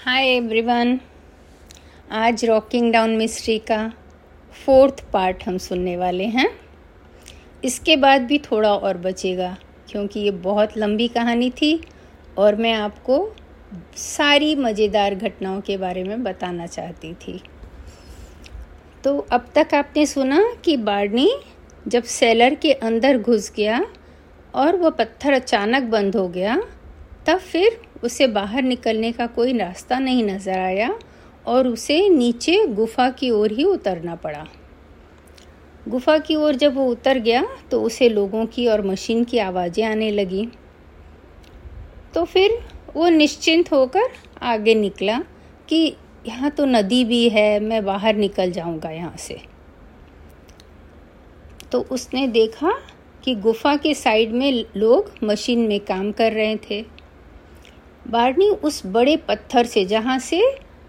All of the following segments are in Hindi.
हाय एवरीवन आज रॉकिंग डाउन मिस्ट्री का फोर्थ पार्ट हम सुनने वाले हैं। इसके बाद भी थोड़ा और बचेगा, क्योंकि ये बहुत लंबी कहानी थी और मैं आपको सारी मज़ेदार घटनाओं के बारे में बताना चाहती थी। तो अब तक आपने सुना कि बार्नी जब सेलर के अंदर घुस गया और वह पत्थर अचानक बंद हो गया, तब फिर उसे बाहर निकलने का कोई रास्ता नहीं नज़र आया और उसे नीचे गुफा की ओर ही उतरना पड़ा। गुफा की ओर जब वो उतर गया तो उसे लोगों की और मशीन की आवाज़ें आने लगी। तो फिर वो निश्चिंत होकर आगे निकला कि यहाँ तो नदी भी है, मैं बाहर निकल जाऊँगा यहाँ से। तो उसने देखा कि गुफा के साइड में लोग मशीन में काम कर रहे थे। बारनी उस बड़े पत्थर से, जहाँ से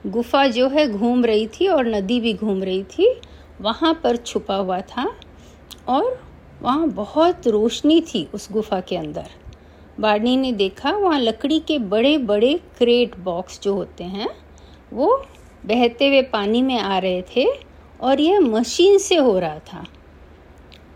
गुफा जो है घूम रही थी और नदी भी घूम रही थी, वहाँ पर छुपा हुआ था और वहाँ बहुत रोशनी थी उस गुफा के अंदर। बारनी ने देखा, वहाँ लकड़ी के बड़े बड़े क्रेट बॉक्स जो होते हैं, वो बहते हुए पानी में आ रहे थे और यह मशीन से हो रहा था।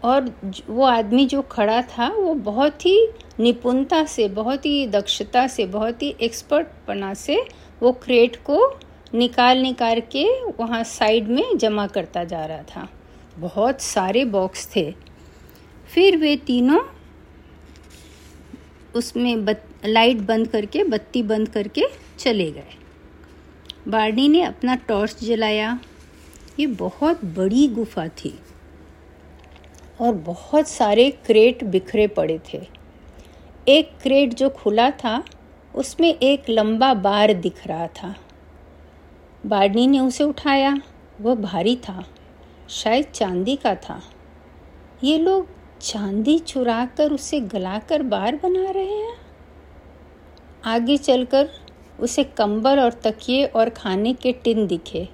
और वो आदमी जो खड़ा था, वो बहुत ही निपुणता से बहुत ही दक्षता से बहुत ही एक्सपर्ट पना से वो क्रेट को निकाल निकाल के वहाँ साइड में जमा करता जा रहा था। बहुत सारे बॉक्स थे। फिर वे तीनों उसमें बत, लाइट बंद करके बत्ती बंद करके चले गए। बार्नी ने अपना टॉर्च जलाया। ये बहुत बड़ी गुफा थी और बहुत सारे क्रेट बिखरे पड़े थे। एक क्रेट जो खुला था, उसमें एक लंबा बार दिख रहा था। बार्नी ने उसे उठाया। वह भारी था, शायद चांदी का था। ये लोग चांदी चुरा कर उसे गलाकर बार बना रहे हैं। आगे चलकर उसे कंबल और तकिए और खाने के टिन दिखे।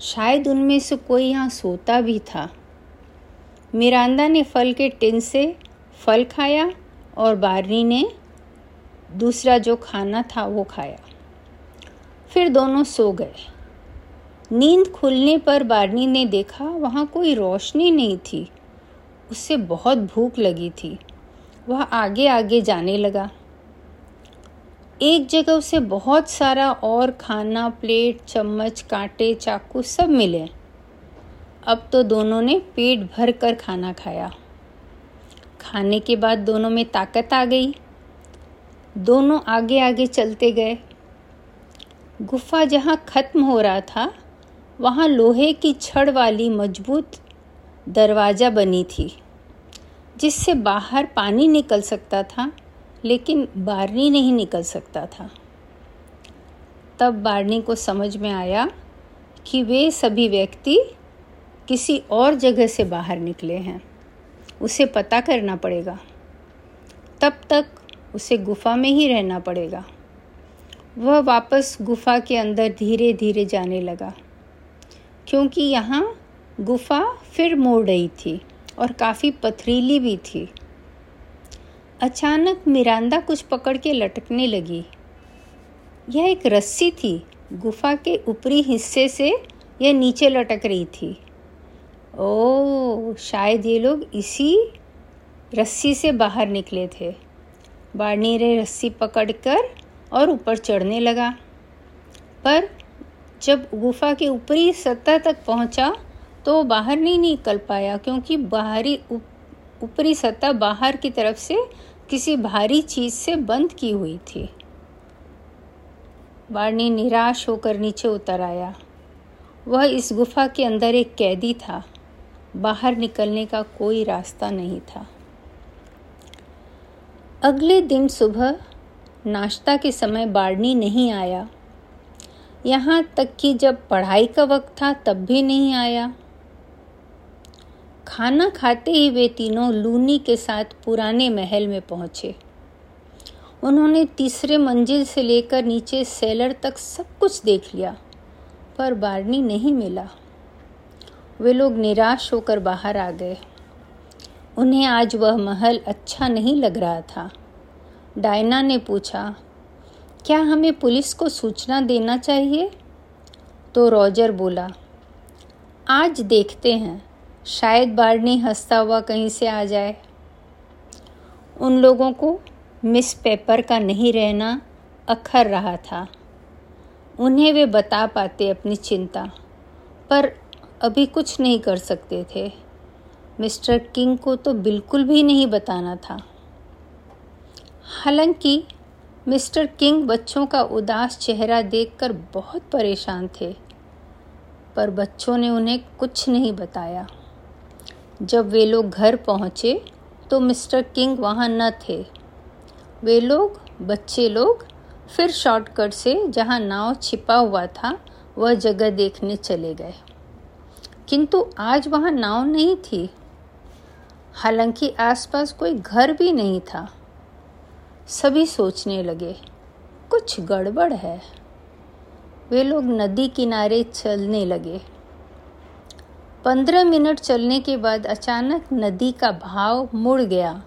शायद उनमें से कोई यहाँ सोता भी था। मिरांदा ने फल के टिन से फल खाया। और बारनी ने दूसरा जो खाना था वो खाया। फिर दोनों सो गए। नींद खुलने पर बारनी ने देखा वहाँ कोई रोशनी नहीं थी। उससे बहुत भूख लगी थी। वह आगे आगे जाने लगा। एक जगह उसे बहुत सारा और खाना, प्लेट, चम्मच, कांटे, चाकू सब मिले। अब तो दोनों ने पेट भर कर खाना खाया। खाने के बाद दोनों में ताकत आ गई। दोनों आगे आगे चलते गए। गुफा जहाँ खत्म हो रहा था, वहाँ लोहे की छड़ वाली मज़बूत दरवाज़ा बनी थी, जिससे बाहर पानी निकल सकता था, लेकिन बारनी नहीं निकल सकता था। तब बारनी को समझ में आया कि वे सभी व्यक्ति किसी और जगह से बाहर निकले हैं। उसे पता करना पड़ेगा। तब तक उसे गुफा में ही रहना पड़ेगा। वह वापस गुफा के अंदर धीरे धीरे जाने लगा, क्योंकि यहाँ गुफा फिर मोड़ रही थी और काफ़ी पथरीली भी थी। अचानक मिरांदा कुछ पकड़ के लटकने लगी। यह एक रस्सी थी, गुफा के ऊपरी हिस्से से यह नीचे लटक रही थी। ओ शायद ये लोग इसी रस्सी से बाहर निकले थे। बारनी ने रस्सी पकड़कर और ऊपर चढ़ने लगा। पर जब गुफा के ऊपरी सतह तक पहुँचा तो बाहर नहीं निकल पाया क्योंकि बाहरी ऊपरी उप, सतह बाहर की तरफ़ से किसी भारी चीज़ से बंद की हुई थी। बारनी निराश होकर नीचे उतर आया। वह इस गुफा के अंदर एक कैदी था। बाहर निकलने का कोई रास्ता नहीं था। अगले दिन सुबह नाश्ता के समय बारनी नहीं आया। यहाँ तक कि जब पढ़ाई का वक्त था तब भी नहीं आया। खाना खाते ही वे तीनों लूनी के साथ पुराने महल में पहुँचे। उन्होंने तीसरे मंजिल से लेकर नीचे सेलर तक सब कुछ देख लिया, पर बारनी नहीं मिला। वे लोग निराश होकर बाहर आ गए। उन्हें आज वह महल अच्छा नहीं लग रहा था। डायना ने पूछा, क्या हमें पुलिस को सूचना देना चाहिए? तो रॉजर बोला, आज देखते हैं। शायद बार्नी हंसता हुआ कहीं से आ जाए। उन लोगों को मिस पेपर का नहीं रहना अखर रहा था। उन्हें वे बता पाते अपनी चिंता। पर अभी कुछ नहीं कर सकते थे। मिस्टर किंग को तो बिल्कुल भी नहीं बताना था। हालाँकि मिस्टर किंग बच्चों का उदास चेहरा देखकर बहुत परेशान थे, पर बच्चों ने उन्हें कुछ नहीं बताया। जब वे लोग घर पहुँचे तो मिस्टर किंग वहाँ न थे। वे लोग, बच्चे लोग, फिर शॉर्टकट से जहाँ नाव छिपा हुआ था, वह जगह देखने चले गए। किंतु आज वहाँ नाव नहीं थी। हालाँकि आसपास कोई घर भी नहीं था। सभी सोचने लगे, कुछ गड़बड़ है। वे लोग नदी किनारे चलने लगे। पंद्रह मिनट चलने के बाद अचानक नदी का भाव मुड़ गया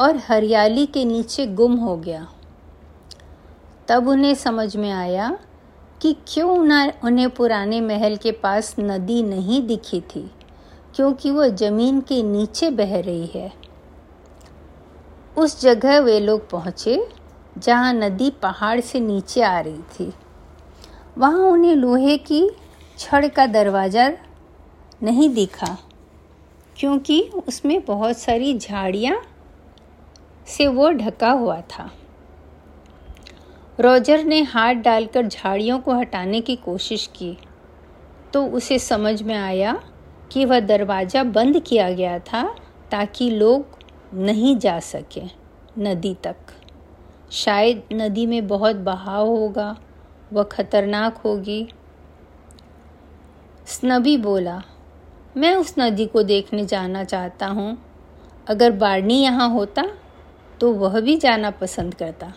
और हरियाली के नीचे गुम हो गया। तब उन्हें समझ में आया कि क्यों ना उन्हें पुराने महल के पास नदी नहीं दिखी थी, क्योंकि वह ज़मीन के नीचे बह रही है। उस जगह वे लोग पहुँचे, जहाँ नदी पहाड़ से नीचे आ रही थी। वहाँ उन्हें लोहे की छड़ का दरवाज़ा नहीं दिखा, क्योंकि उसमें बहुत सारी झाड़ियाँ से वो ढका हुआ था। रॉजर ने हाथ डालकर झाड़ियों को हटाने की कोशिश की तो उसे समझ में आया कि वह दरवाज़ा बंद किया गया था ताकि लोग नहीं जा सकें नदी तक। शायद नदी में बहुत बहाव होगा, वह खतरनाक होगी। स्नबी बोला, मैं उस नदी को देखने जाना चाहता हूँ। अगर बारनी यहाँ होता तो वह भी जाना पसंद करता।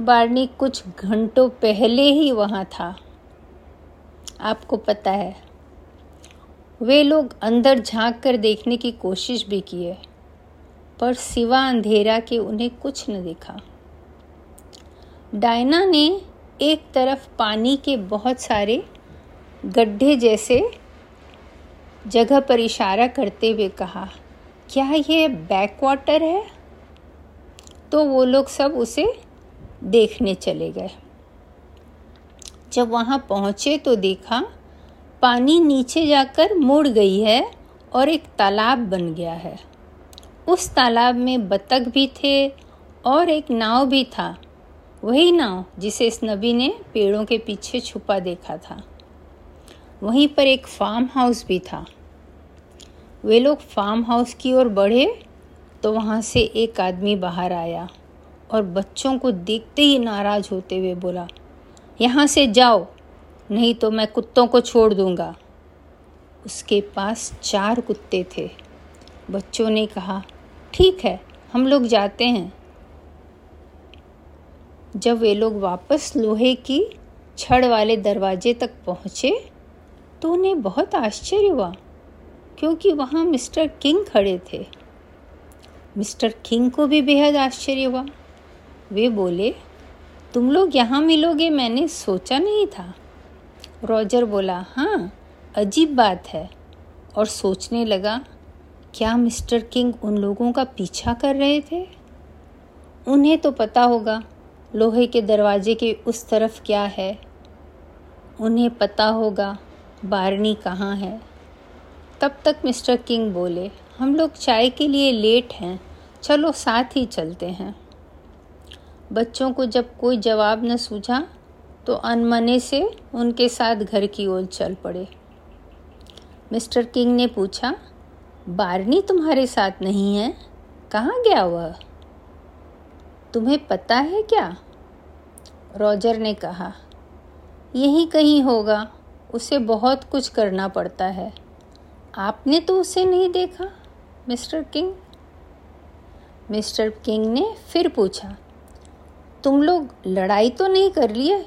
बारनी कुछ घंटों पहले ही वहाँ था। आपको पता है, वे लोग अंदर झाँक कर देखने की कोशिश भी किए, पर सिवा अंधेरा के उन्हें कुछ न दिखा। डायना ने एक तरफ़ पानी के बहुत सारे गड्ढे जैसे जगह पर इशारा करते हुए कहा, क्या यह बैक वाटर है? तो वो लोग सब उसे देखने चले गए। जब वहाँ पहुँचे तो देखा, पानी नीचे जाकर मुड़ गई है और एक तालाब बन गया है। उस तालाब में बतख भी थे और एक नाव भी था। वही नाव जिसे इस नबी ने पेड़ों के पीछे छुपा देखा था। वहीं पर एक फार्म हाउस भी था। वे लोग फार्म हाउस की ओर बढ़े तो वहाँ से एक आदमी बाहर आया। और बच्चों को देखते ही नाराज़ होते हुए बोला, यहाँ से जाओ, नहीं तो मैं कुत्तों को छोड़ दूँगा। उसके पास चार कुत्ते थे। बच्चों ने कहा, ठीक है, हम लोग जाते हैं। जब वे लोग वापस लोहे की छड़ वाले दरवाजे तक पहुँचे तो उन्हें बहुत आश्चर्य हुआ, क्योंकि वहाँ मिस्टर किंग खड़े थे। मिस्टर किंग को भी बेहद आश्चर्य हुआ। वे बोले, तुम लोग यहाँ मिलोगे मैंने सोचा नहीं था. रॉजर बोला हाँ अजीब बात है। और सोचने लगा, क्या मिस्टर किंग उन लोगों का पीछा कर रहे थे? उन्हें तो पता होगा, लोहे के दरवाजे के उस तरफ़ क्या है। उन्हें पता होगा, बारनी कहाँ है। तब तक मिस्टर किंग बोले, हम लोग चाय के लिए लेट हैं, चलो साथ ही चलते हैं। बच्चों को जब कोई जवाब न सूझा तो अनमने से उनके साथ घर की ओर चल पड़े। मिस्टर किंग ने पूछा, बारनी तुम्हारे साथ नहीं है? कहाँ गया वह तुम्हें पता है क्या? रॉजर ने कहा, यही कहीं होगा, उसे बहुत कुछ करना पड़ता है। आपने तो उसे नहीं देखा, मिस्टर किंग? मिस्टर किंग ने फिर पूछा तुम लोग लड़ाई तो नहीं कर लिए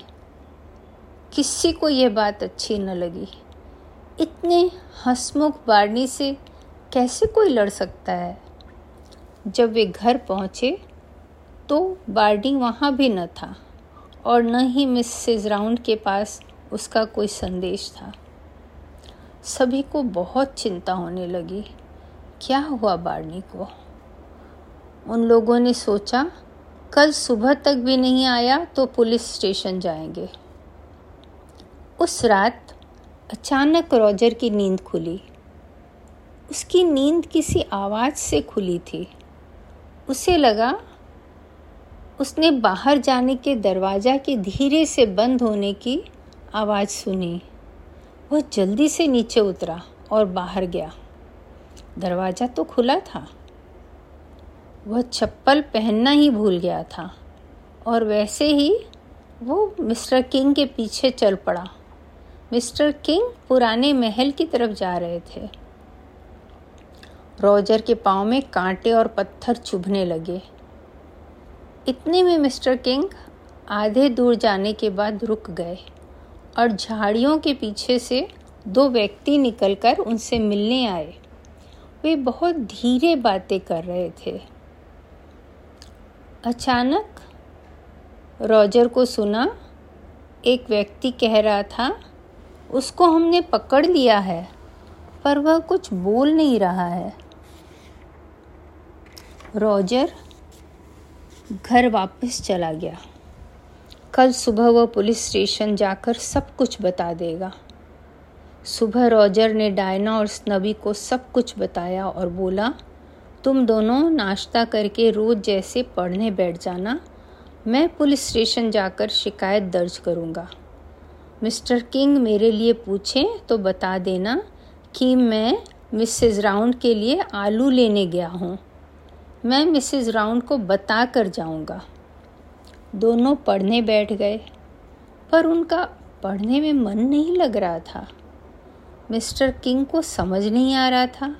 किसी को यह बात अच्छी न लगी। इतने हंसमुख बारनी से कैसे कोई लड़ सकता है? जब वे घर पहुँचे तो बार्डी वहाँ भी न था और न ही मिसेस राउंड के पास उसका कोई संदेश था। सभी को बहुत चिंता होने लगी। क्या हुआ बार्नी को? उन लोगों ने सोचा कल सुबह तक भी नहीं आया तो पुलिस स्टेशन जाएँगे। उस रात अचानक रॉजर की नींद खुली। उसकी नींद किसी आवाज़ से खुली थी। उसे लगा उसने बाहर जाने के दरवाज़ा के धीरे से बंद होने की आवाज़ सुनी। वह जल्दी से नीचे उतरा और बाहर गया। दरवाज़ा तो खुला था। वह चप्पल पहनना ही भूल गया था। और वैसे ही वो मिस्टर किंग के पीछे चल पड़ा। मिस्टर किंग पुराने महल की तरफ़ जा रहे थे। रॉजर के पाँव में कांटे और पत्थर चुभने लगे। इतने में मिस्टर किंग आधे दूर जाने के बाद रुक गए और झाड़ियों के पीछे से दो व्यक्ति निकलकर उनसे मिलने आए। वे बहुत धीरे बातें कर रहे थे। अचानक रॉजर को सुना, एक व्यक्ति कह रहा था, उसको हमने पकड़ लिया है, पर वह कुछ बोल नहीं रहा है। रॉजर घर वापस चला गया। कल सुबह वह पुलिस स्टेशन जाकर सब कुछ बता देगा। सुबह रॉजर ने डायना और स्नबी को सब कुछ बताया और बोला तुम दोनों नाश्ता करके रोज़ जैसे पढ़ने बैठ जाना, मैं पुलिस स्टेशन जाकर शिकायत दर्ज करूँगा। मिस्टर किंग मेरे लिए पूछें तो बता देना कि मैं मिसेस राउंड के लिए आलू लेने गया हूँ। मैं मिसेस राउंड को बता कर जाऊँगा। दोनों पढ़ने बैठ गए, पर उनका पढ़ने में मन नहीं लग रहा था। मिस्टर किंग को समझ नहीं आ रहा था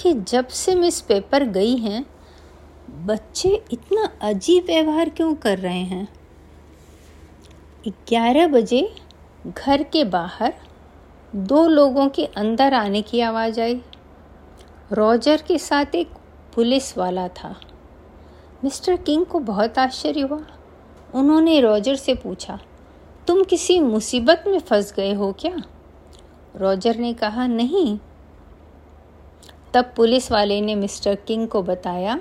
कि जब से मिस पेपर गई हैं, बच्चे इतना अजीब व्यवहार क्यों कर रहे हैं? ग्यारह बजे घर के बाहर दो लोगों के अंदर आने की आवाज़ आई। रॉजर के साथ एक पुलिस वाला था। मिस्टर किंग को बहुत आश्चर्य हुआ। उन्होंने रॉजर से पूछा, तुम किसी मुसीबत में फंस गए हो क्या? रॉजर ने कहा, नहीं तब पुलिस वाले ने मिस्टर किंग को बताया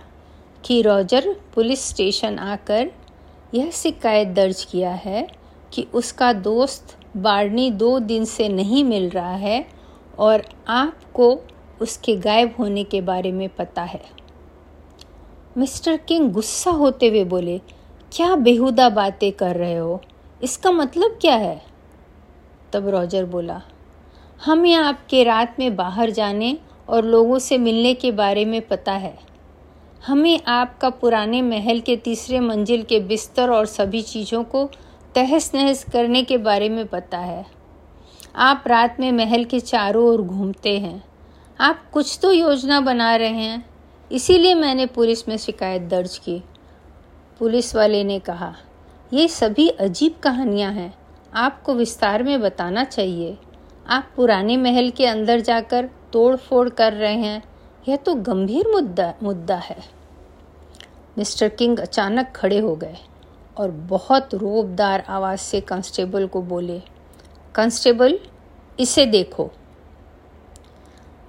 कि रॉजर पुलिस स्टेशन आकर यह शिकायत दर्ज किया है कि उसका दोस्त बार्नी दो दिन से नहीं मिल रहा है और आपको उसके गायब होने के बारे में पता है। मिस्टर किंग गुस्सा होते हुए बोले, क्या बेहुदा बातें कर रहे हो? इसका मतलब क्या है? तब रॉजर बोला, हमें आपके रात में बाहर जाने और लोगों से मिलने के बारे में पता है। हमें आपका पुराने महल के तीसरे मंजिल के बिस्तर और सभी चीज़ों को तहस नहस करने के बारे में पता है। आप रात में महल के चारों ओर घूमते हैं। आप कुछ तो योजना बना रहे हैं। इसीलिए मैंने पुलिस में शिकायत दर्ज की। पुलिस वाले ने कहा, ये सभी अजीब कहानियाँ हैं। आपको विस्तार में बताना चाहिए। आप पुराने महल के अंदर जाकर तोड़ फोड़ कर रहे हैं, यह तो गंभीर मुद्दा मुद्दा है। मिस्टर किंग अचानक खड़े हो गए और बहुत रोबदार आवाज़ से कांस्टेबल को बोले, कांस्टेबल, इसे देखो।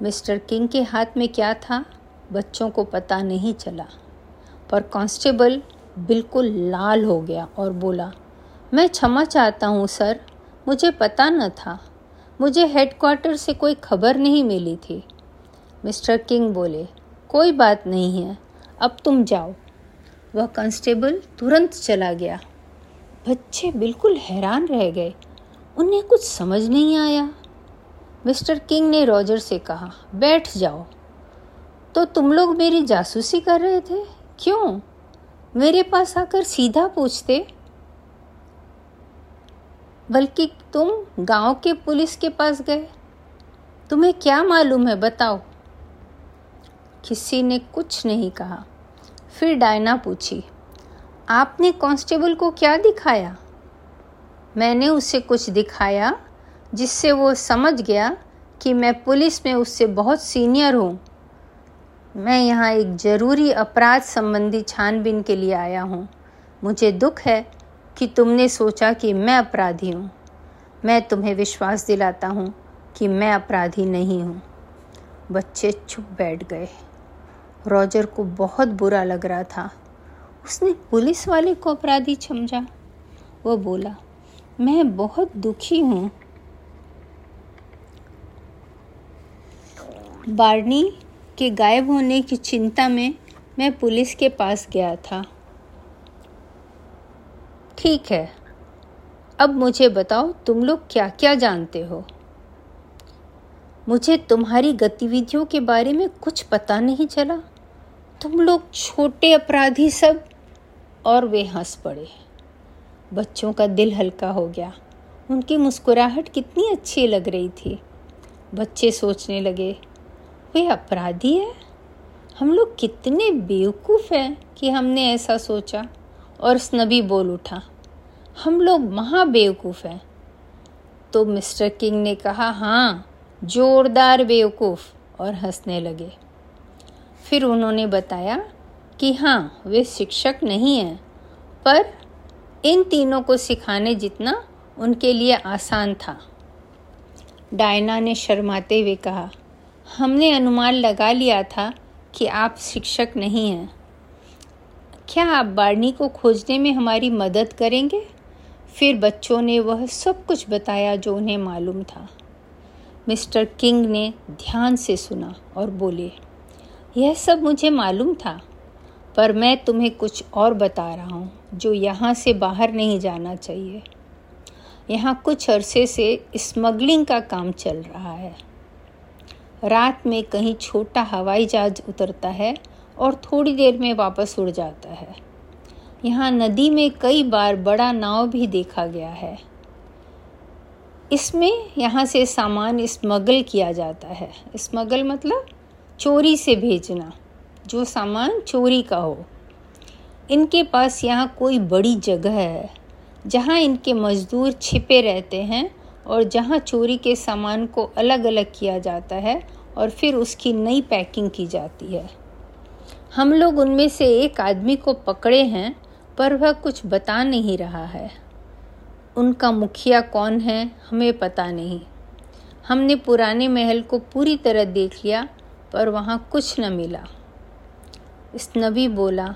मिस्टर किंग के हाथ में क्या था, बच्चों को पता नहीं चला, पर कांस्टेबल बिल्कुल लाल हो गया और बोला, मैं क्षमा चाहता हूँ, सर, मुझे पता न था मुझे हेडक्वार्टर से कोई खबर नहीं मिली थी। मिस्टर किंग बोले, कोई बात नहीं है, अब तुम जाओ। वह कांस्टेबल तुरंत चला गया। बच्चे बिल्कुल हैरान रह गए। उन्हें कुछ समझ नहीं आया। मिस्टर किंग ने रॉजर से कहा, बैठ जाओ। तो तुम लोग मेरी जासूसी कर रहे थे? क्यों? मेरे पास आकर सीधा पूछते? बल्कि तुम गाँव के पुलिस के पास गए। तुम्हें क्या मालूम है, बताओ। किसी ने कुछ नहीं कहा। फिर डायना पूछी, आपने कांस्टेबल को क्या दिखाया? मैंने उसे कुछ दिखाया जिससे वो समझ गया कि मैं पुलिस में उससे बहुत सीनियर हूँ। मैं यहाँ एक ज़रूरी अपराध संबंधी छानबीन के लिए आया हूँ। मुझे दुख है कि तुमने सोचा कि मैं अपराधी हूँ। मैं तुम्हें विश्वास दिलाता हूँ कि मैं अपराधी नहीं हूँ। बच्चे चुप बैठ गए। रॉजर को बहुत बुरा लग रहा था। उसने पुलिस वाले को अपराधी समझा। वो बोला, मैं बहुत दुखी हूँ। बार्नी के गायब होने की चिंता में मैं पुलिस के पास गया था। ठीक है। अब मुझे बताओ तुम लोग क्या क्या जानते हो? मुझे तुम्हारी गतिविधियों के बारे में कुछ पता नहीं चला। तुम लोग छोटे अपराधी सब, और वे हंस पड़े। बच्चों का दिल हल्का हो गया। उनकी मुस्कुराहट कितनी अच्छी लग रही थी। बच्चे सोचने लगे, वे अपराधी है? हम लोग कितने बेवकूफ़ हैं कि हमने ऐसा सोचा। और स्नबी बोल उठा, हम लोग महा बेवकूफ़ हैं। तो मिस्टर किंग ने कहा हाँ जोरदार बेवकूफ़, और हंसने लगे। फिर उन्होंने बताया कि हाँ वे शिक्षक नहीं हैं, पर इन तीनों को सिखाने जितना उनके लिए आसान था। डायना ने शर्माते हुए कहा, हमने अनुमान लगा लिया था कि आप शिक्षक नहीं हैं। क्या आप बार्नी को खोजने में हमारी मदद करेंगे? फिर बच्चों ने वह सब कुछ बताया जो उन्हें मालूम था। मिस्टर किंग ने ध्यान से सुना और बोले, यह सब मुझे मालूम था, पर मैं तुम्हें कुछ और बता रहा हूँ, जो यहाँ से बाहर नहीं जाना चाहिए। यहाँ कुछ अरसे से स्मगलिंग का काम चल रहा है। रात में कहीं छोटा हवाई जहाज़ उतरता है और थोड़ी देर में वापस उड़ जाता है। यहाँ नदी में कई बार बड़ा नाव भी देखा गया है। इसमें यहाँ से सामान स्मगल किया जाता है। स्मगल मतलब चोरी से भेजना, जो सामान चोरी का हो। इनके पास यहाँ कोई बड़ी जगह है, जहाँ इनके मज़दूर छिपे रहते हैं और जहाँ चोरी के सामान को अलग अलग किया जाता है और फिर उसकी नई पैकिंग की जाती है। हम लोग उनमें से एक आदमी को पकड़े हैं, पर वह कुछ बता नहीं रहा है। उनका मुखिया कौन है, हमें पता नहीं। हमने पुराने महल को पूरी तरह देख लिया, पर वहाँ कुछ न मिला। नबी बोला,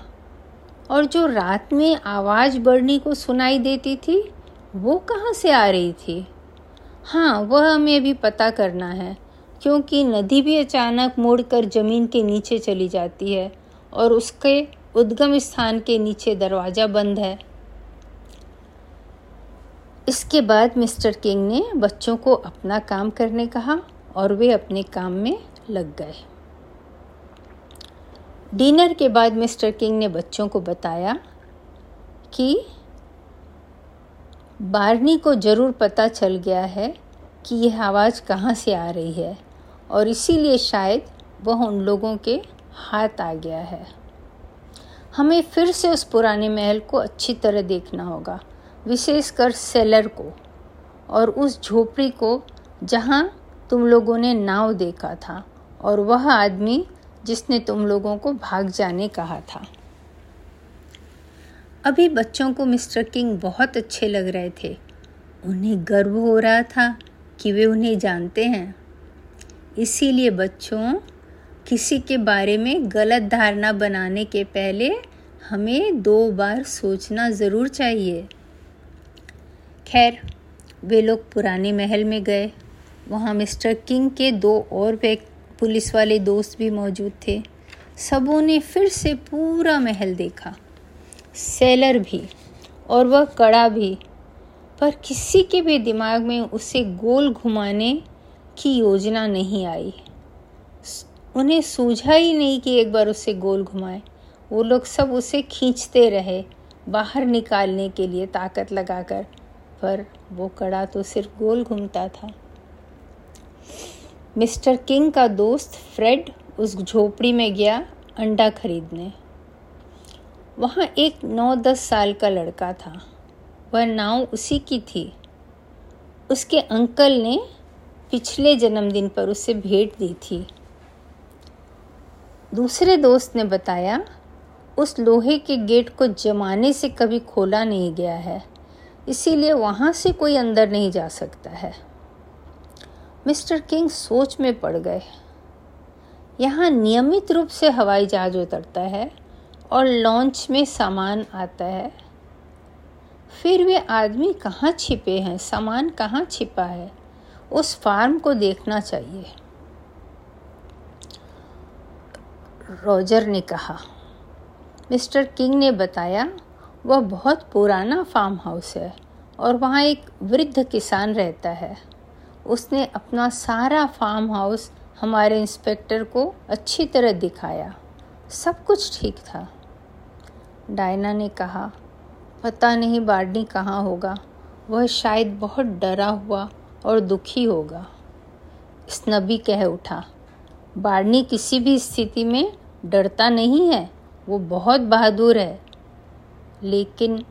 और जो रात में आवाज़ बढ़ने को सुनाई देती थी, वो कहाँ से आ रही थी? हाँ वह हमें अभी पता करना है, क्योंकि नदी भी अचानक मुड़कर ज़मीन के नीचे चली जाती है और उसके उद्गम स्थान के नीचे दरवाज़ा बंद है। इसके बाद मिस्टर किंग ने बच्चों को अपना काम करने कहा और वे अपने काम में लग गए। डिनर के बाद मिस्टर किंग ने बच्चों को बताया कि बारनी को ज़रूर पता चल गया है कि यह आवाज़ कहाँ से आ रही है और इसीलिए शायद वह उन लोगों के हाथ आ गया है। हमें फिर से उस पुराने महल को अच्छी तरह देखना होगा, विशेषकर सेलर को और उस झोपड़ी को जहाँ तुम लोगों ने नाव देखा था और वह आदमी जिसने तुम लोगों को भाग जाने कहा था। अभी बच्चों को मिस्टर किंग बहुत अच्छे लग रहे थे। उन्हें गर्व हो रहा था कि वे उन्हें जानते हैं। इसीलिए बच्चों किसी के बारे में गलत धारणा बनाने के पहले हमें दो बार सोचना ज़रूर चाहिए। खैर, वे लोग पुराने महल में गए। वहाँ मिस्टर किंग के दो और पुलिस वाले दोस्त भी मौजूद थे। सबों ने फिर से पूरा महल देखा। सेलर भी और वह कड़ा भी। पर किसी के भी दिमाग में उसे गोल घुमाने की योजना नहीं आई। उन्हें सूझा ही नहीं कि एक बार उसे गोल घुमाए। वो लोग सब उसे खींचते रहे, बाहर निकालने के लिए ताकत लगाकर, पर वो कड़ा तो सिर्फ़ गोल घूमता था। मिस्टर किंग का दोस्त फ्रेड उस झोपड़ी में गया अंडा खरीदने। वहाँ एक नौ दस साल का लड़का था। वह नाव उसी की थी। उसके अंकल ने पिछले जन्मदिन पर उसे भेंट दी थी। दूसरे दोस्त ने बताया, उस लोहे के गेट को जमाने से कभी खोला नहीं गया है, इसीलिए वहाँ से कोई अंदर नहीं जा सकता है। मिस्टर किंग सोच में पड़ गए। यहाँ नियमित रूप से हवाई जहाज़ उतरता है और लॉन्च में सामान आता है। फिर वे आदमी कहाँ छिपे हैं, सामान कहाँ छिपा है, उस फार्म को देखना चाहिए। रॉजर ने कहा। मिस्टर किंग ने बताया, वह बहुत पुराना फार्म हाउस है और वहाँ एक वृद्ध किसान रहता है। उसने अपना सारा फार्म हाउस हमारे इंस्पेक्टर को अच्छी तरह दिखाया। सब कुछ ठीक था। डायना ने कहा, पता नहीं बार्नी कहाँ होगा। वह शायद बहुत डरा हुआ और दुखी होगा। स्नबी कह उठा बार्नी किसी भी स्थिति में डरता नहीं है, वो बहुत बहादुर है। लेकिन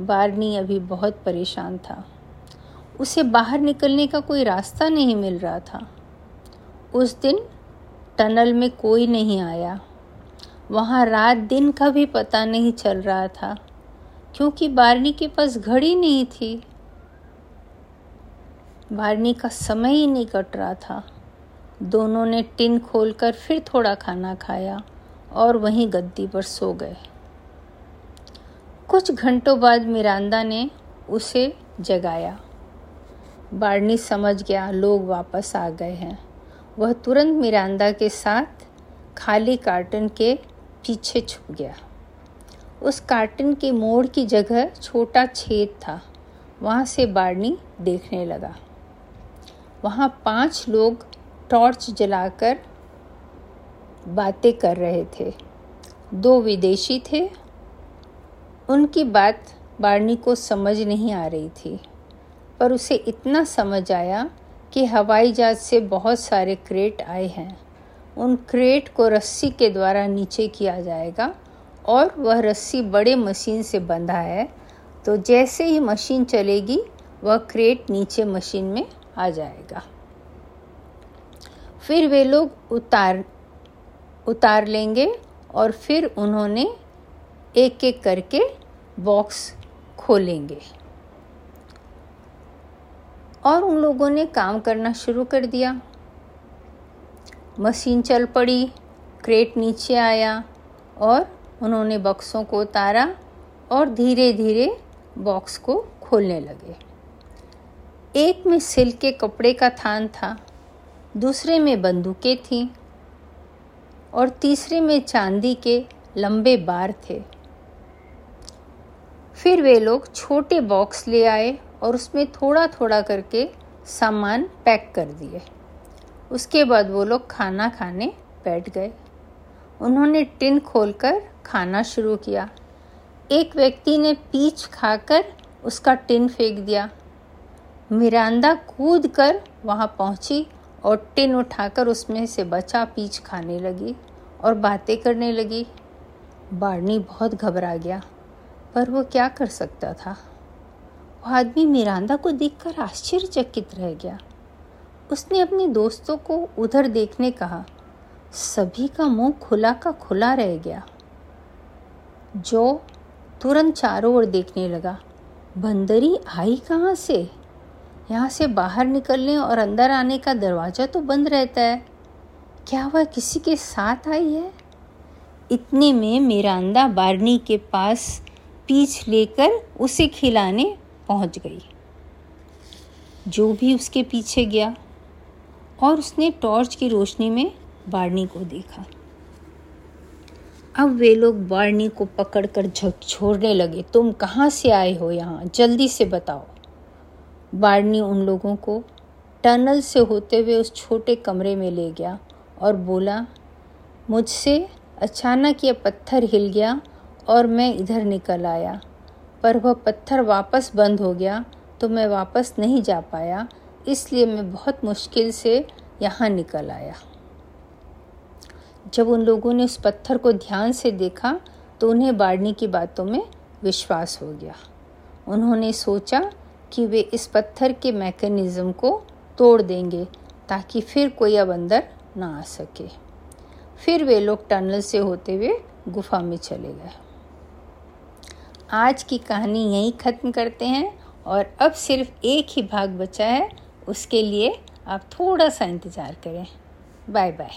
बारनी अभी बहुत परेशान था। उसे बाहर निकलने का कोई रास्ता नहीं मिल रहा था। उस दिन टनल में कोई नहीं आया। वहाँ रात दिन का भी पता नहीं चल रहा था, क्योंकि बारनी के पास घड़ी नहीं थी। बारनी का समय ही नहीं कट रहा था। दोनों ने टिन खोलकर फिर थोड़ा खाना खाया और वहीं गद्दी पर सो गए। कुछ घंटों बाद मिरांदा ने उसे जगाया। बार्नी समझ गया, लोग वापस आ गए हैं। वह तुरंत मिरांदा के साथ खाली कार्टन के पीछे छुप गया। उस कार्टन के मोड़ की जगह छोटा छेद था। वहाँ से बार्नी देखने लगा। वहाँ पाँच लोग टॉर्च जलाकर बातें कर रहे थे। दो विदेशी थे। उनकी बात बारनी को समझ नहीं आ रही थी, पर उसे इतना समझ आया कि हवाई जहाज़ से बहुत सारे क्रेट आए हैं। उन क्रेट को रस्सी के द्वारा नीचे किया जाएगा और वह रस्सी बड़े मशीन से बंधा है तो जैसे ही मशीन चलेगी, वह क्रेट नीचे मशीन में आ जाएगा। फिर वे लोग उतार उतार लेंगे और फिर उन्होंने एक एक करके बॉक्स खोलेंगे। और उन लोगों ने काम करना शुरू कर दिया। मशीन चल पड़ी क्रेट नीचे आया और उन्होंने बक्सों को उतारा और धीरे धीरे बॉक्स को खोलने लगे। एक में सिल्क के कपड़े का थान था। दूसरे में बंदूकें थीं और तीसरे में चांदी के लंबे बार थे। फिर वे लोग छोटे बॉक्स ले आए और उसमें थोड़ा थोड़ा करके सामान पैक कर दिए। उसके बाद वो लोग खाना खाने बैठ गए। उन्होंने टिन खोलकर खाना शुरू किया। एक व्यक्ति ने पीच खाकर उसका टिन फेंक दिया। मिरांदा कूद कर वहाँ पहुँची। और टिन उठाकर उसमें से बचा पीच खाने लगी और बातें करने लगी। बार्नी बहुत घबरा गया, पर वो क्या कर सकता था? वो आदमी मिरांदा को देखकर आश्चर्यचकित रह गया। उसने अपने दोस्तों को उधर देखने कहा, सभी का मुँह खुला का खुला रह गया। जो तुरंत चारों ओर देखने लगा, बंदरी आई कहाँ से? यहाँ से बाहर निकलने और अंदर आने का दरवाज़ा तो बंद रहता है। क्या वह किसी के साथ आई है? इतने में मिरांदा बारनी के पास पीछ लेकर उसे खिलाने पहुँच गई। जो भी उसके पीछे गया और उसने टॉर्च की रोशनी में बारनी को देखा। अब वे लोग बारनी को पकड़कर झकझोरने लगे। तुम कहाँ से आए हो यहाँ? जल्दी से बताओ। बारनी उन लोगों को टनल से होते हुए उस छोटे कमरे में ले गया और बोला, मुझसे अचानक यह पत्थर हिल गया और मैं इधर निकल आया। पर वह पत्थर वापस बंद हो गया तो मैं वापस नहीं जा पाया, इसलिए मैं बहुत मुश्किल से यहाँ निकल आया। जब उन लोगों ने उस पत्थर को ध्यान से देखा तो उन्हें बाड़नी की बातों में विश्वास हो गया। उन्होंने सोचा कि वे इस पत्थर के मैकेनिज़्म को तोड़ देंगे ताकि फिर कोई अब अंदर ना आ सके। फिर वे लोग टनल से होते हुए गुफा में चले गए। आज की कहानी यहीं ख़त्म करते हैं और अब सिर्फ़ एक ही भाग बचा है, उसके लिए आप थोड़ा सा इंतज़ार करें। Bye bye.